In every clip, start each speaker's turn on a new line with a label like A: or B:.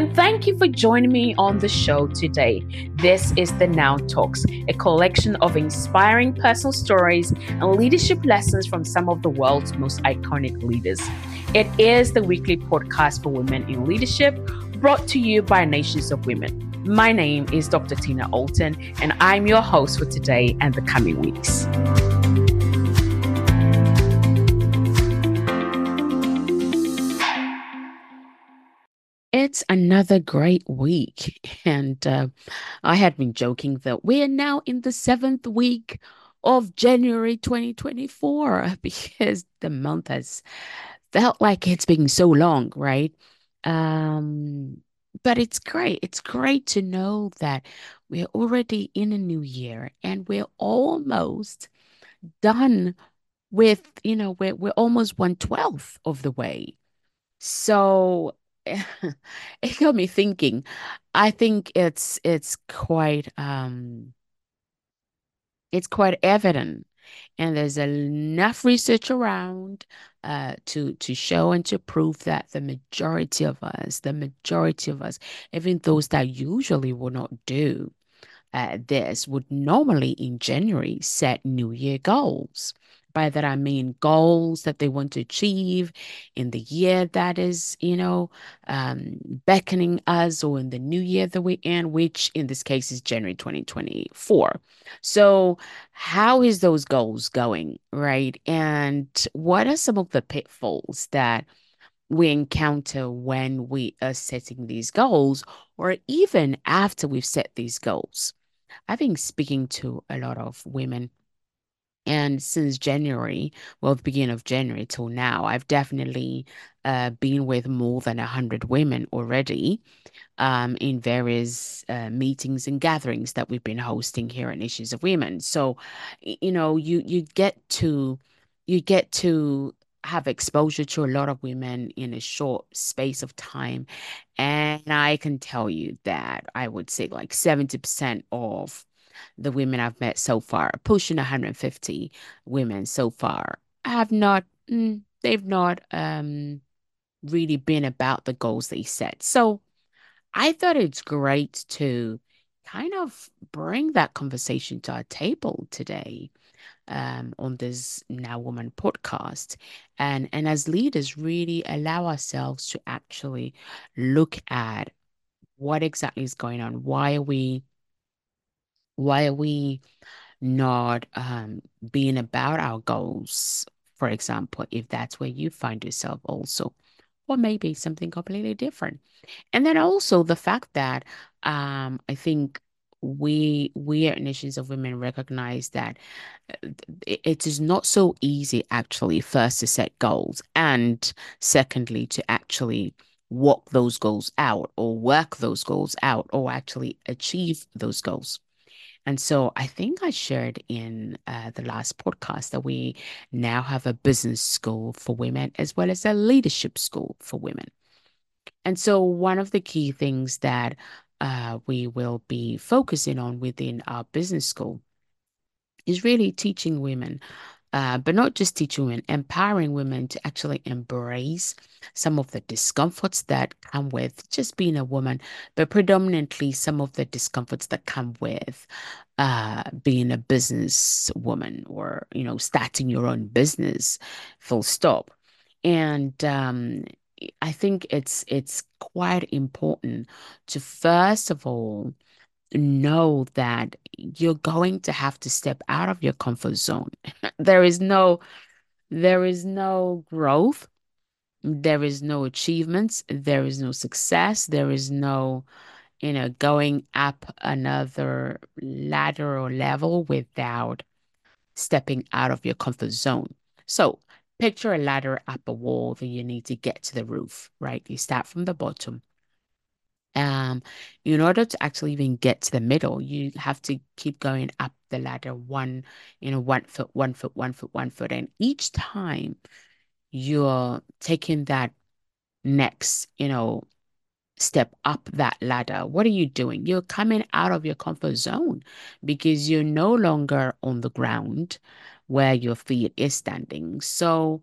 A: and thank you for joining me on the show today. This is the Now Talks, a collection of inspiring personal stories and leadership lessons from some of the world's most iconic leaders. It is the weekly podcast for women in leadership brought to you by Nations of Women. My name is Dr. Tina Allton, and I'm your host for today and the coming weeks. Another great week. And uh, I had been joking that we are now in the seventh week of January 2024 because the month has felt like it's been so long, right? Um, but it's great. It's great to know that we're already in a new year and we're almost done with, you know, we're, we're almost one twelfth of the way. So it got me thinking. I think it's it's quite um it's quite evident and there's enough research around uh, to to show and to prove that the majority of us, the majority of us, even those that usually will not do uh, this, would normally in January set New Year goals. By that I mean goals that they want to achieve in the year that is, you know, um, beckoning us, or in the new year that we're in, which in this case is January 2024. So, how is those goals going, right? And what are some of the pitfalls that we encounter when we are setting these goals, or even after we've set these goals? I've been speaking to a lot of women and since January, well, the beginning of January till now, I've definitely uh, been with more than 100 women already um, in various uh, meetings and gatherings that we've been hosting here on Issues of Women. So, you know, you you get to you get to have exposure to a lot of women in a short space of time. And I can tell you that I would say like 70% of the women I've met so far, pushing 150 women so far, have not, mm, they've not um, really been about the goals they set. So I thought it's great to kind of bring that conversation to our table today. Um, on this Now Woman podcast. And, and as leaders, really allow ourselves to actually look at what exactly is going on. Why are we why are we not um, being about our goals? For example, if that's where you find yourself also, or maybe something completely different. And then also the fact that um, I think we we at Nations of Women recognize that uh, it is not so easy actually first to set goals and secondly to actually walk those goals out or work those goals out or actually achieve those goals. And so I think I shared in uh, the last podcast that we now have a business school for women as well as a leadership school for women. And so one of the key things that uh, we will be focusing on within our business school is really teaching women uh, but not just teaching women, empowering women to actually embrace some of the discomforts that come with just being a woman, but predominantly some of the discomforts that come with uh, being a business woman or, you know, starting your own business, full stop. And um, I think it's it's quite important to first of all know that you're going to have to step out of your comfort zone. there is no there is no growth. There is no achievements. There is no success. There is no, you know, going up another ladder or level without stepping out of your comfort zone. So picture a ladder up a wall that you need to get to the roof, right? You start from the bottom um, in order to actually even get to the middle, you have to keep going up the ladder one, you know, one foot, one foot, one foot, one foot. And each time you're taking that next, you know, step up that ladder, what are you doing? You're coming out of your comfort zone because you're no longer on the ground where your feet is standing. So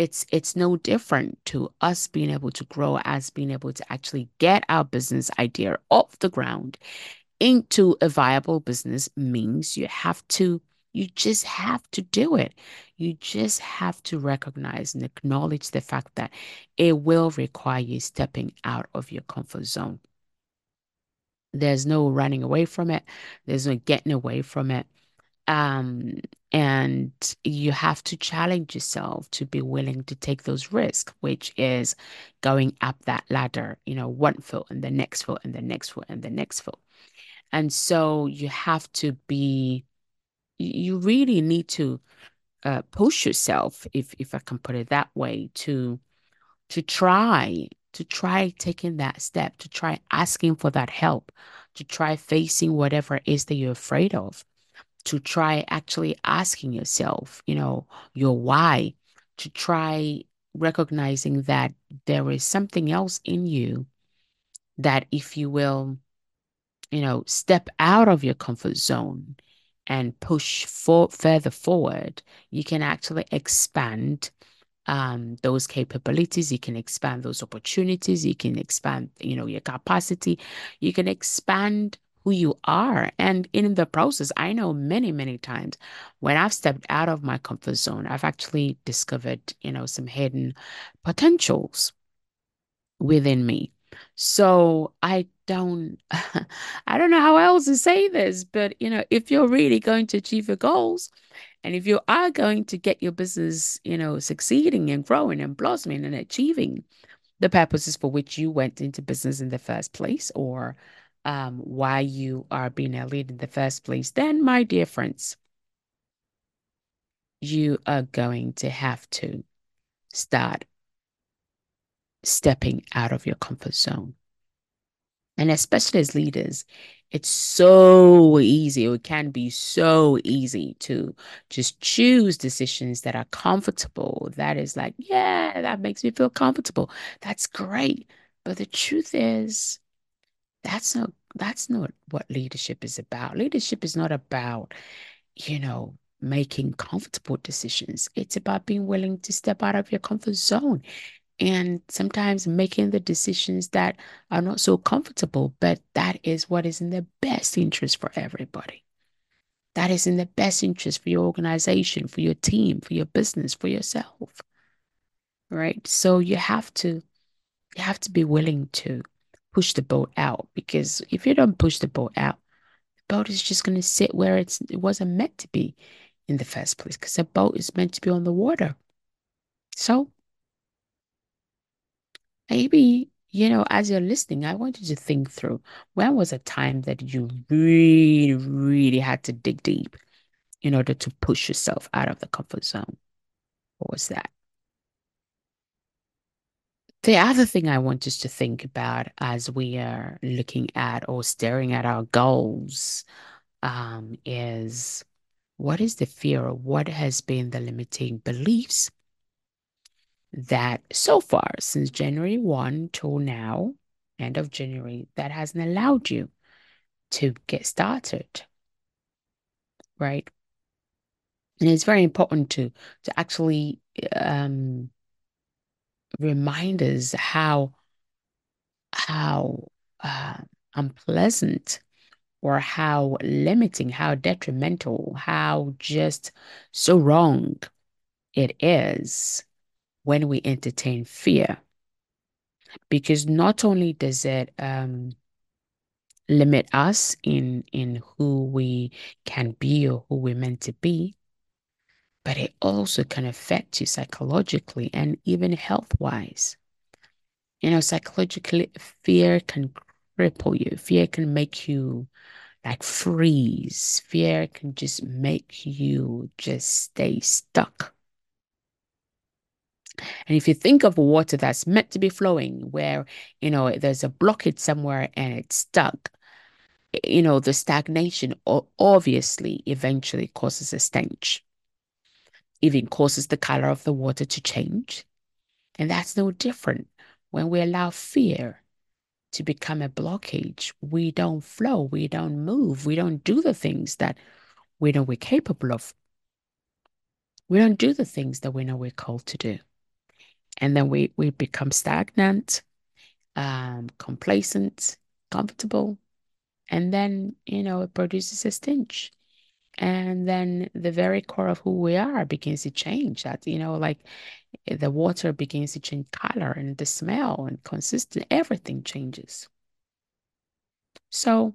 A: it's it's no different to us being able to grow as being able to actually get our business idea off the ground into a viable business means you have to you just have to do it. You just have to recognize and acknowledge the fact that it will require you stepping out of your comfort zone. There's no running away from it. There's no getting away from it. Um, and you have to challenge yourself to be willing to take those risks, which is going up that ladder, you know, one foot and the next foot and the next foot and the next foot. And so you have to be, you really need to uh, push yourself, if if I can put it that way, to to try to try taking that step, to try asking for that help, to try facing whatever it is that you're afraid of, to try actually asking yourself, you know, your why, to try recognizing that there is something else in you that if you will you know, step out of your comfort zone and push for further forward, you can actually expand um, those capabilities. You can expand those opportunities. You can expand, you know, your capacity. You can expand who you are. And in the process, I know many, many times when I've stepped out of my comfort zone, I've actually discovered, you know, some hidden potentials within me. So I don't I don't know how else to say this, but you know, if you're really going to achieve your goals and if you are going to get your business, you know, succeeding and growing and blossoming and achieving the purposes for which you went into business in the first place or um, why you are being a lead in the first place, then my dear friends, you are going to have to start stepping out of your comfort zone. And especially as leaders, it's so easy, it can be so easy to just choose decisions that are comfortable. That is like, yeah, that makes me feel comfortable. That's great. But the truth is, that's not that's not what leadership is about. Leadership is not about, you know, making comfortable decisions. It's about being willing to step out of your comfort zone and sometimes making the decisions that are not so comfortable, but that is what is in the best interest for everybody. That is in the best interest for your organization, for your team, for your business, for yourself. Right? So you have to you have to be willing to push the boat out because if you don't push the boat out, the boat is just going to sit where it's it wasn't meant to be in the first place because a boat is meant to be on the water. So maybe, you know, as you're listening, I want you to think through when was a time that you really, really had to dig deep in order to push yourself out of the comfort zone? What was that? The other thing I want us to think about as we are looking at or staring at our goals um, is what is the fear or what has been the limiting beliefs that so far since January 1 till now, end of January, that hasn't allowed you to get started. Right? And it's very important to to actually um remind us how how uh, unpleasant or how limiting, how detrimental, how just so wrong it is when we entertain fear. Because not only does it um, limit us in, in who we can be or who we're meant to be, but it also can affect you psychologically and even health wise. You know, psychologically, fear can cripple you, fear can make you like freeze, fear can just make you just stay stuck. And if you think of water that's meant to be flowing, where, you know, there's a blockage somewhere and it's stuck, you know, the stagnation obviously eventually causes a stench. Even causes the color of the water to change. And that's no different when we allow fear to become a blockage. We don't flow, we don't move, we don't do the things that we know we're capable of. We don't do the things that we know we're called to do. And then we, we become stagnant, um, complacent, comfortable. And then, you know, it produces a stench. And then the very core of who we are begins to change. That, you know, like eh, the water begins to change color and the smell and consistent, everything changes. So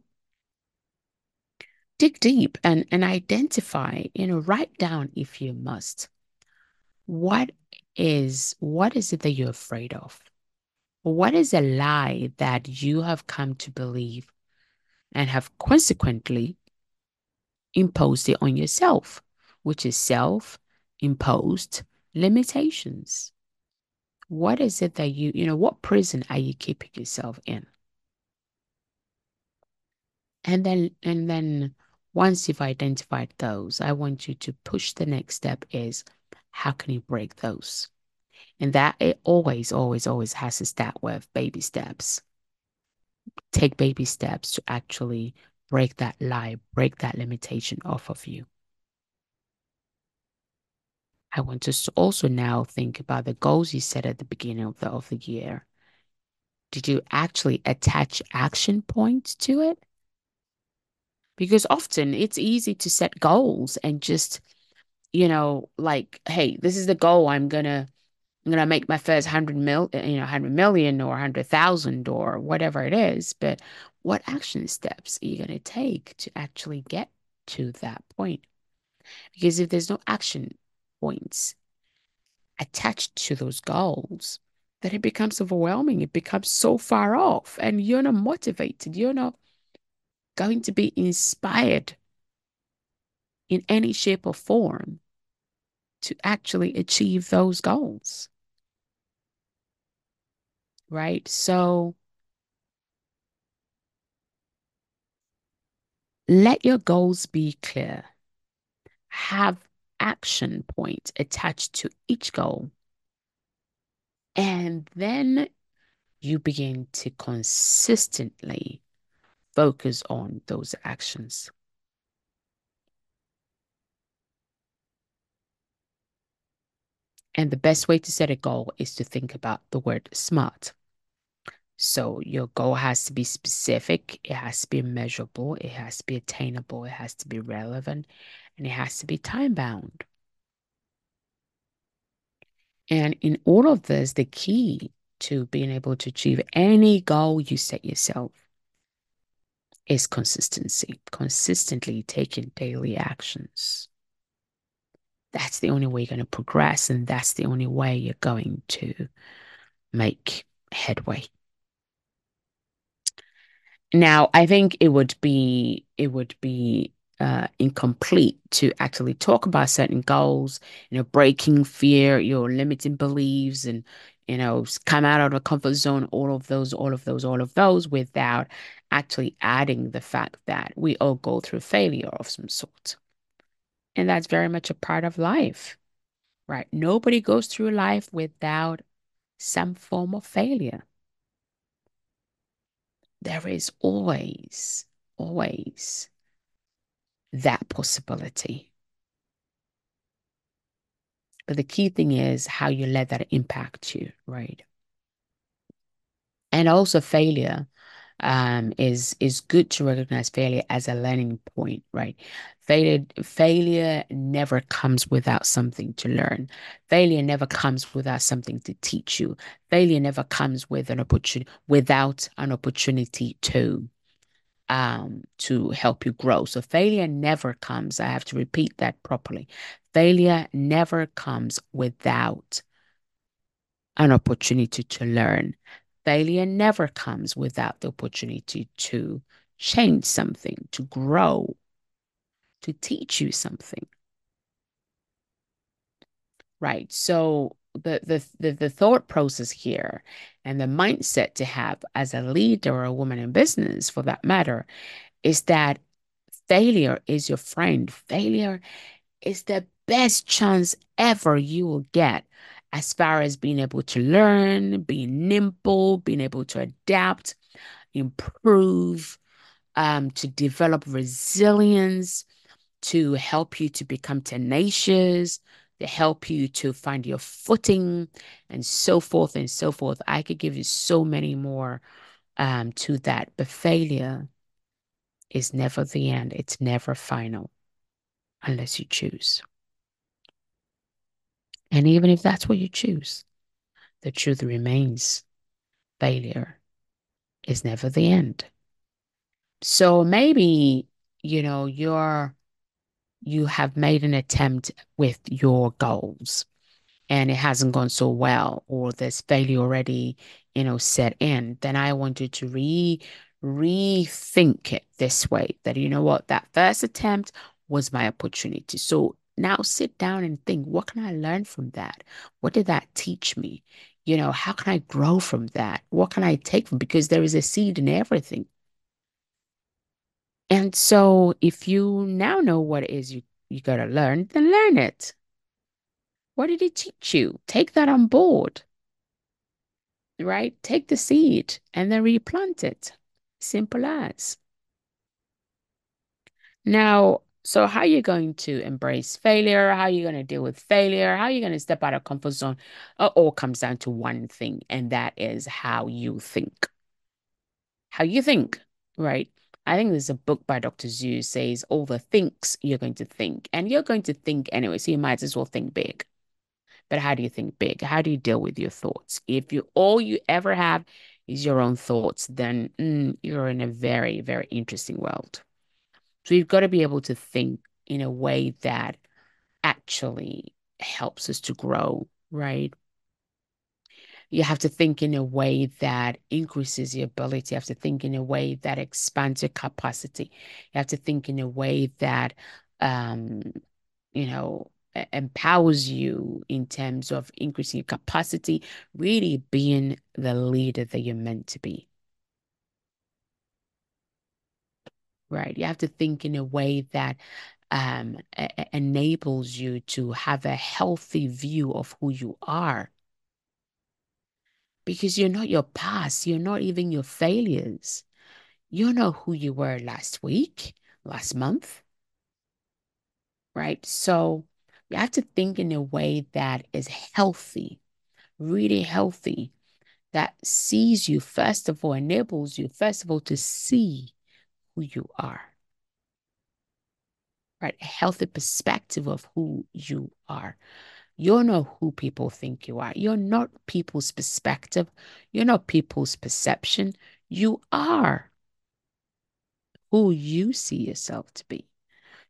A: dig deep and, and identify, you know, write down if you must. What is what is it that you're afraid of? What is a lie that you have come to believe and have consequently imposed it on yourself, which is self imposed limitations? What is it that you, you know, what prison are you keeping yourself in? And then, and then once you've identified those, I want you to push the next step is how can you break those? And that it always, always, always has to start with baby steps. Take baby steps to actually break that lie, break that limitation off of you. I want us to also now think about the goals you set at the beginning of the, of the year. Did you actually attach action points to it? Because often it's easy to set goals and just, you know, like, hey, this is the goal. I'm gonna I'm gonna make my first hundred mil, you know, hundred million or hundred thousand or whatever it is. But what action steps are you gonna take to actually get to that point? Because if there's no action points attached to those goals, then it becomes overwhelming. It becomes so far off, and you're not motivated. You're not going to be inspired in any shape or form to actually achieve those goals. Right? So let your goals be clear. Have action points attached to each goal. And then you begin to consistently focus on those actions. And the best way to set a goal is to think about the word smart. So your goal has to be specific, it has to be measurable, it has to be attainable, it has to be relevant, and it has to be time bound. And in all of this, the key to being able to achieve any goal you set yourself is consistency, consistently taking daily actions. That's the only way you're going to progress, and that's the only way you're going to make headway. Now, I think it would be it would be uh, incomplete to actually talk about certain goals, you know, breaking fear, your limiting beliefs, and you know, come out of the comfort zone, all of those, all of those, all of those, without actually adding the fact that we all go through failure of some sort. And that's very much a part of life, right? Nobody goes through life without some form of failure. There is always, always that possibility. But the key thing is how you let that impact you, right? And also failure um, is is good to recognize failure as a learning point, right? Failure failure never comes without something to learn. Failure never comes without something to teach you. Failure never comes with an opportunity without an opportunity to um, to help you grow. So failure never comes. I have to repeat that properly. Failure never comes without an opportunity to learn. Failure never comes without the opportunity to change something, to grow, to teach you something. Right. So the, the the the thought process here and the mindset to have as a leader or a woman in business for that matter is that failure is your friend failure is the best chance ever you will get as far as being able to learn being nimble being able to adapt improve um, to develop resilience to help you to become tenacious to help you to find your footing and so forth and so forth. I could give you so many more um, to that, but failure is never the end. It's never final unless you choose. And even if that's what you choose, the truth remains failure is never the end. So maybe, you know, you're you have made an attempt with your goals and it hasn't gone so well or there's failure already, you know, set in, then I want you to re rethink it this way that you know what, that first attempt was my opportunity. So now sit down and think, what can I learn from that? What did that teach me? You know, how can I grow from that? What can I take from because there is a seed in everything. And so if you now know what it is you, you got to learn, then learn it. What did it teach you? Take that on board, right? Take the seed and then replant it. Simple as. Now, so how are you going to embrace failure? How are you going to deal with failure? How are you going to step out of comfort zone? It all comes down to one thing, and that is how you think. How you think, right? I think there's a book by Dr. Seuss says all the thinks you're going to think, and you're going to think anyway, so you might as well think big. But how do you think big? How do you deal with your thoughts? If you all you ever have is your own thoughts, then mm, you're in a very, very interesting world. So you've got to be able to think in a way that actually helps us to grow, right? You have to think in a way that increases your ability. You have to think in a way that expands your capacity. You have to think in a way that, um, you know, empowers you in terms of increasing your capacity, really being the leader that you're meant to be. Right. You have to think in a way that um, enables you to have a healthy view of who you are. Because you're not your past, you're not even your failures. You know who you were last week, last month. Right. So, you have to think in a way that is healthy, really healthy, that sees you, first of all, enables you, first of all, to see who you are. Right? A healthy perspective of who you are. You're not who people think you are. You're not people's perspective. You're not people's perception. You are who you see yourself to be.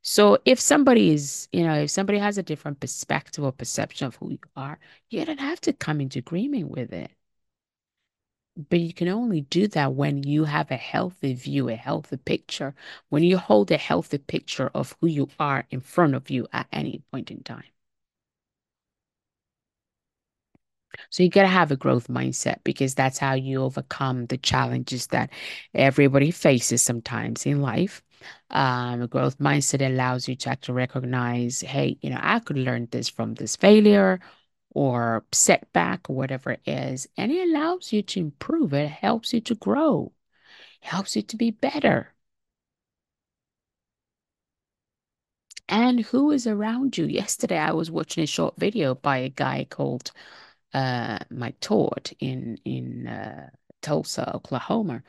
A: So if somebody is, you know, if somebody has a different perspective or perception of who you are, you don't have to come into agreement with it. But you can only do that when you have a healthy view, a healthy picture, when you hold a healthy picture of who you are in front of you at any point in time. So you got to have a growth mindset because that's how you overcome the challenges that everybody faces sometimes in life. Um, a growth mindset allows you to actually recognize, hey, you know, I could learn this from this failure or setback or whatever it is. And it allows you to improve. It helps you to grow. It helps you to be better. And who is around you? Yesterday, I was watching a short video by a guy called uh, Mike Todd in in uh, Tulsa, Oklahoma.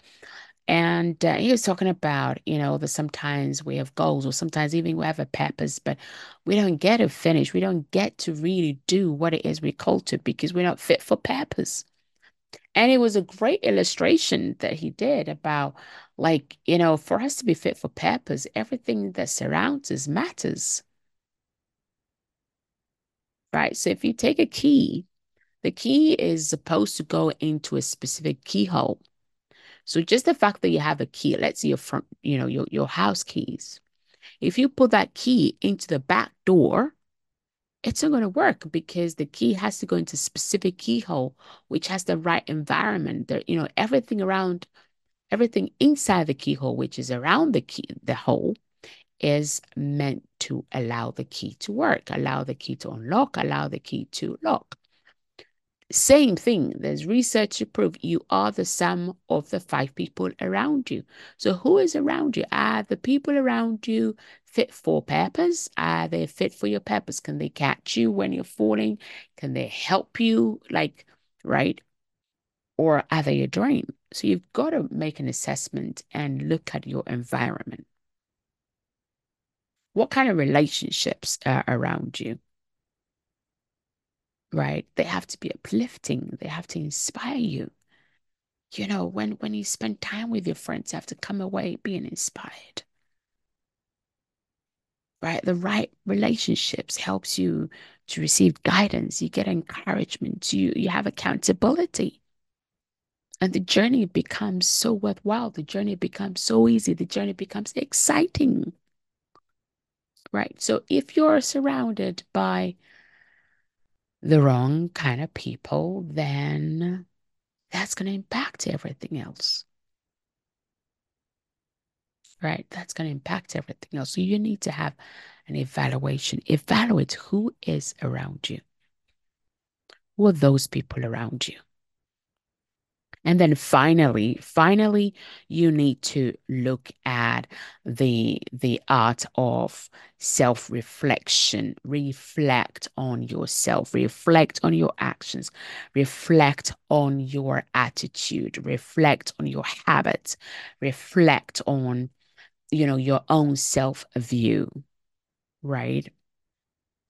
A: And uh, he was talking about, you know, that sometimes we have goals or sometimes even we have a purpose, but we don't get to finish. We don't get to really do what it is we're called to because we're not fit for purpose. And it was a great illustration that he did about, like, you know, for us to be fit for purpose, everything that surrounds us matters. Right. So if you take a key, the key is supposed to go into a specific keyhole. So just the fact that you have a key, let's say your front, you know, your, your house keys. If you put that key into the back door, it's not going to work because the key has to go into specific keyhole, which has the right environment. There, you know, everything around, everything inside the keyhole, which is around the key, the hole, is meant to allow the key to work, allow the key to unlock, allow the key to lock. Same thing. There's research to prove you are the sum of the five people around you. So, who is around you? Are the people around you fit for purpose? Are they fit for your purpose? Can they catch you when you're falling? Can they help you? Like, right? Or are they a drain? So, you've got to make an assessment and look at your environment. What kind of relationships are around you? Right? They have to be uplifting. They have to inspire you. You know, when when you spend time with your friends, you have to come away being inspired. Right? The right relationships helps you to receive guidance. You get encouragement. You you have accountability. And the journey becomes so worthwhile. The journey becomes so easy. The journey becomes exciting. Right? So if you're surrounded by the wrong kind of people, then that's going to impact everything else. Right? That's going to impact everything else. So you need to have an evaluation. Evaluate who is around you. Who are those people around you? And then finally, finally, you need to look at the the art of self-reflection. Reflect on yourself, reflect on your actions, reflect on your attitude, reflect on your habits, reflect on you know your own self-view, right?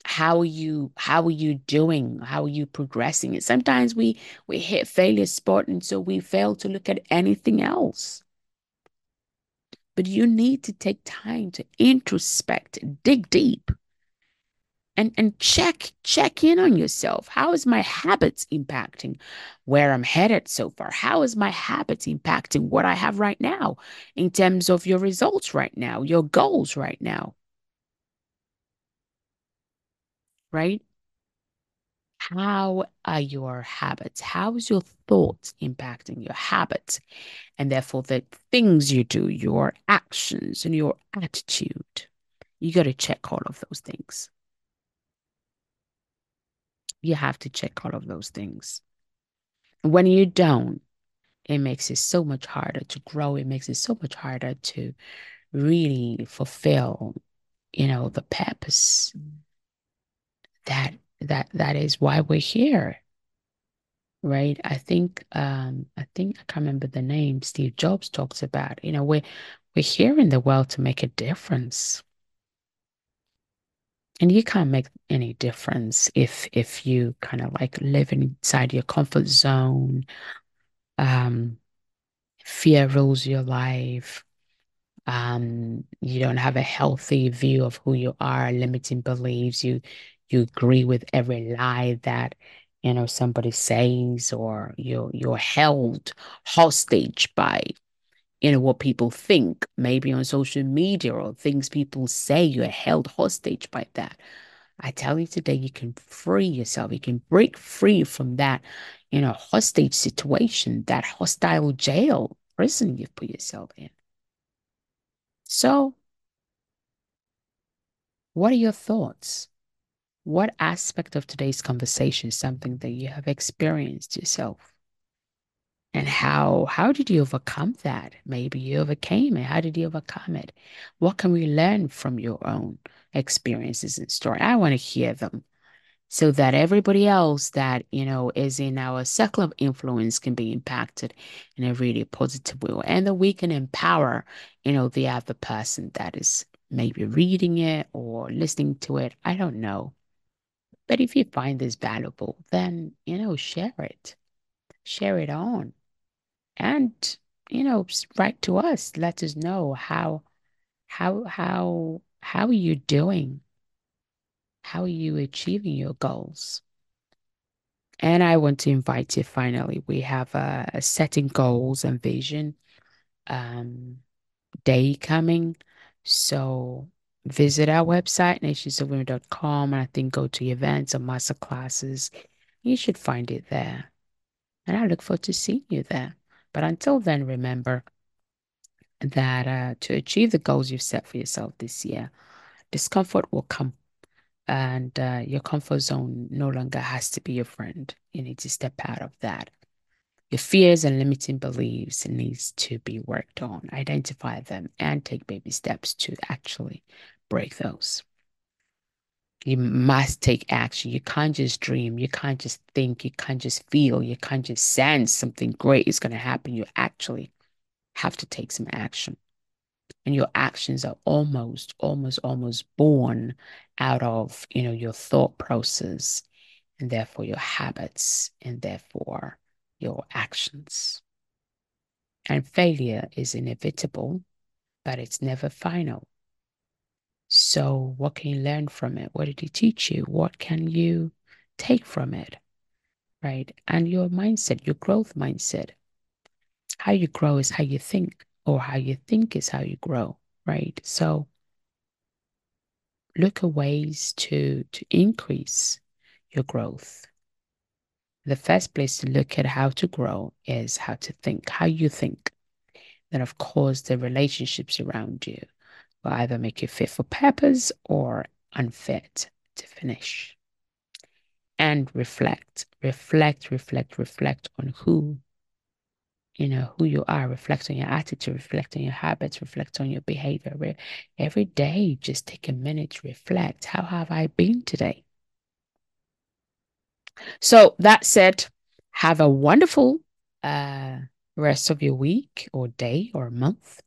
A: How are you how are you doing? How are you progressing? And sometimes we we hit failure spot and so we fail to look at anything else. But you need to take time to introspect dig deep and and check check in on yourself. How is my habits impacting where i'm headed so far? How is my habits impacting what i have right now in terms of your results right now your goals right now right? How are your habits? How is your thoughts impacting your habits? And therefore, the things you do, your actions and your attitude. You got to check all of those things. You have to check all of those things. When you don't, it makes it so much harder to grow. It makes it so much harder to really fulfill, you know, the purpose mm. That that that is why we're here right? I think um i think i can't remember the name steve jobs talks about you know we're we're here in the world to make a difference. And you can't make any difference if if you kind of like live inside your comfort zone um fear rules your life um you don't have a healthy view of who you are limiting beliefs you you agree with every lie that you know somebody says or you're you're held hostage by you know what people think maybe on social media or things people say you're held hostage by that. I tell you today you can free yourself. You can break free from that you know hostage situation that hostile jail prison you've put yourself in. So what are your thoughts what aspect of today's conversation is something that you have experienced yourself? And how how did you overcome that? Maybe you overcame it. How did you overcome it? What can we learn from your own experiences and story? I want to hear them so that everybody else that you know is in our circle of influence can be impacted in a really positive way and that we can empower you know the other person that is maybe reading it or listening to it i don't know but if you find this valuable, then, you know, share it, share it on. And, you know, write to us. Let us know how, how, how, how are you doing? How are you achieving your goals? And I want to invite you finally. We have a, a setting goals and vision um, day coming. So visit our website, nationsofwomen.com, and I think go to events or master classes. You should find it there. And I look forward to seeing you there. But until then, remember that uh, to achieve the goals you've set for yourself this year, discomfort will come. and uh, your comfort zone no longer has to be your friend. You need to step out of that. Your fears and limiting beliefs needs to be worked on. Identify them and take baby steps to actually break those. You must take action. You can't just dream. You can't just think. You can't just feel. You can't just sense something great is going to happen. You actually have to take some action. And your actions are almost, almost, almost born out of, you know, your thought process and therefore your habits and therefore your actions. And failure is inevitable, but it's never final. So, what can you learn from it? What did he teach you? What can you take from it? Right. And your mindset, your growth mindset. How you grow is how you think, or how you think is how you grow. Right. So, look at ways to, to increase your growth. The first place to look at how to grow is how to think, how you think. Then, of course, the relationships around you will either make you fit for purpose or unfit to finish. And reflect, reflect, reflect, reflect on who, you know, who you are. Reflect on your attitude, reflect on your habits, reflect on your behavior. Every day, just take a minute to reflect. How have I been today? So that said, have a wonderful uh, rest of your week or day or month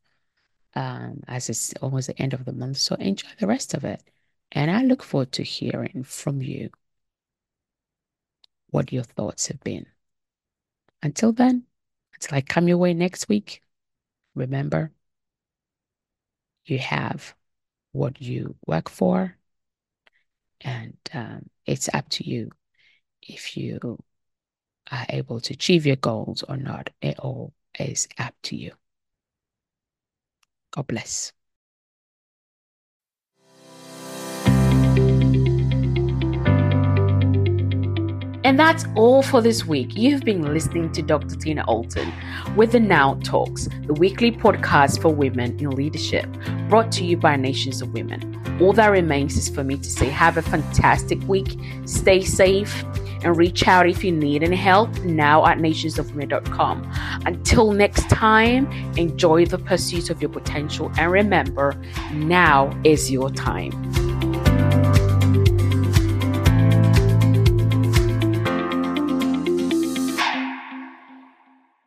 A: um, as it's almost the end of the month. So enjoy the rest of it. And I look forward to hearing from you what your thoughts have been. Until then, until I come your way next week, remember you have what you work for, and um, it's up to you if you are able to achieve your goals or not. It all is up to you. God bless. And that's all for this week. You've been listening to Dr. Tina Allton with the Now Talks, the weekly podcast for women in leadership, brought to you by Nations of Women. All that remains is for me to say, have a fantastic week, stay safe, and reach out if you need any help now at nationsofwomen.com. Until next time, enjoy the pursuit of your potential and remember, now is your time.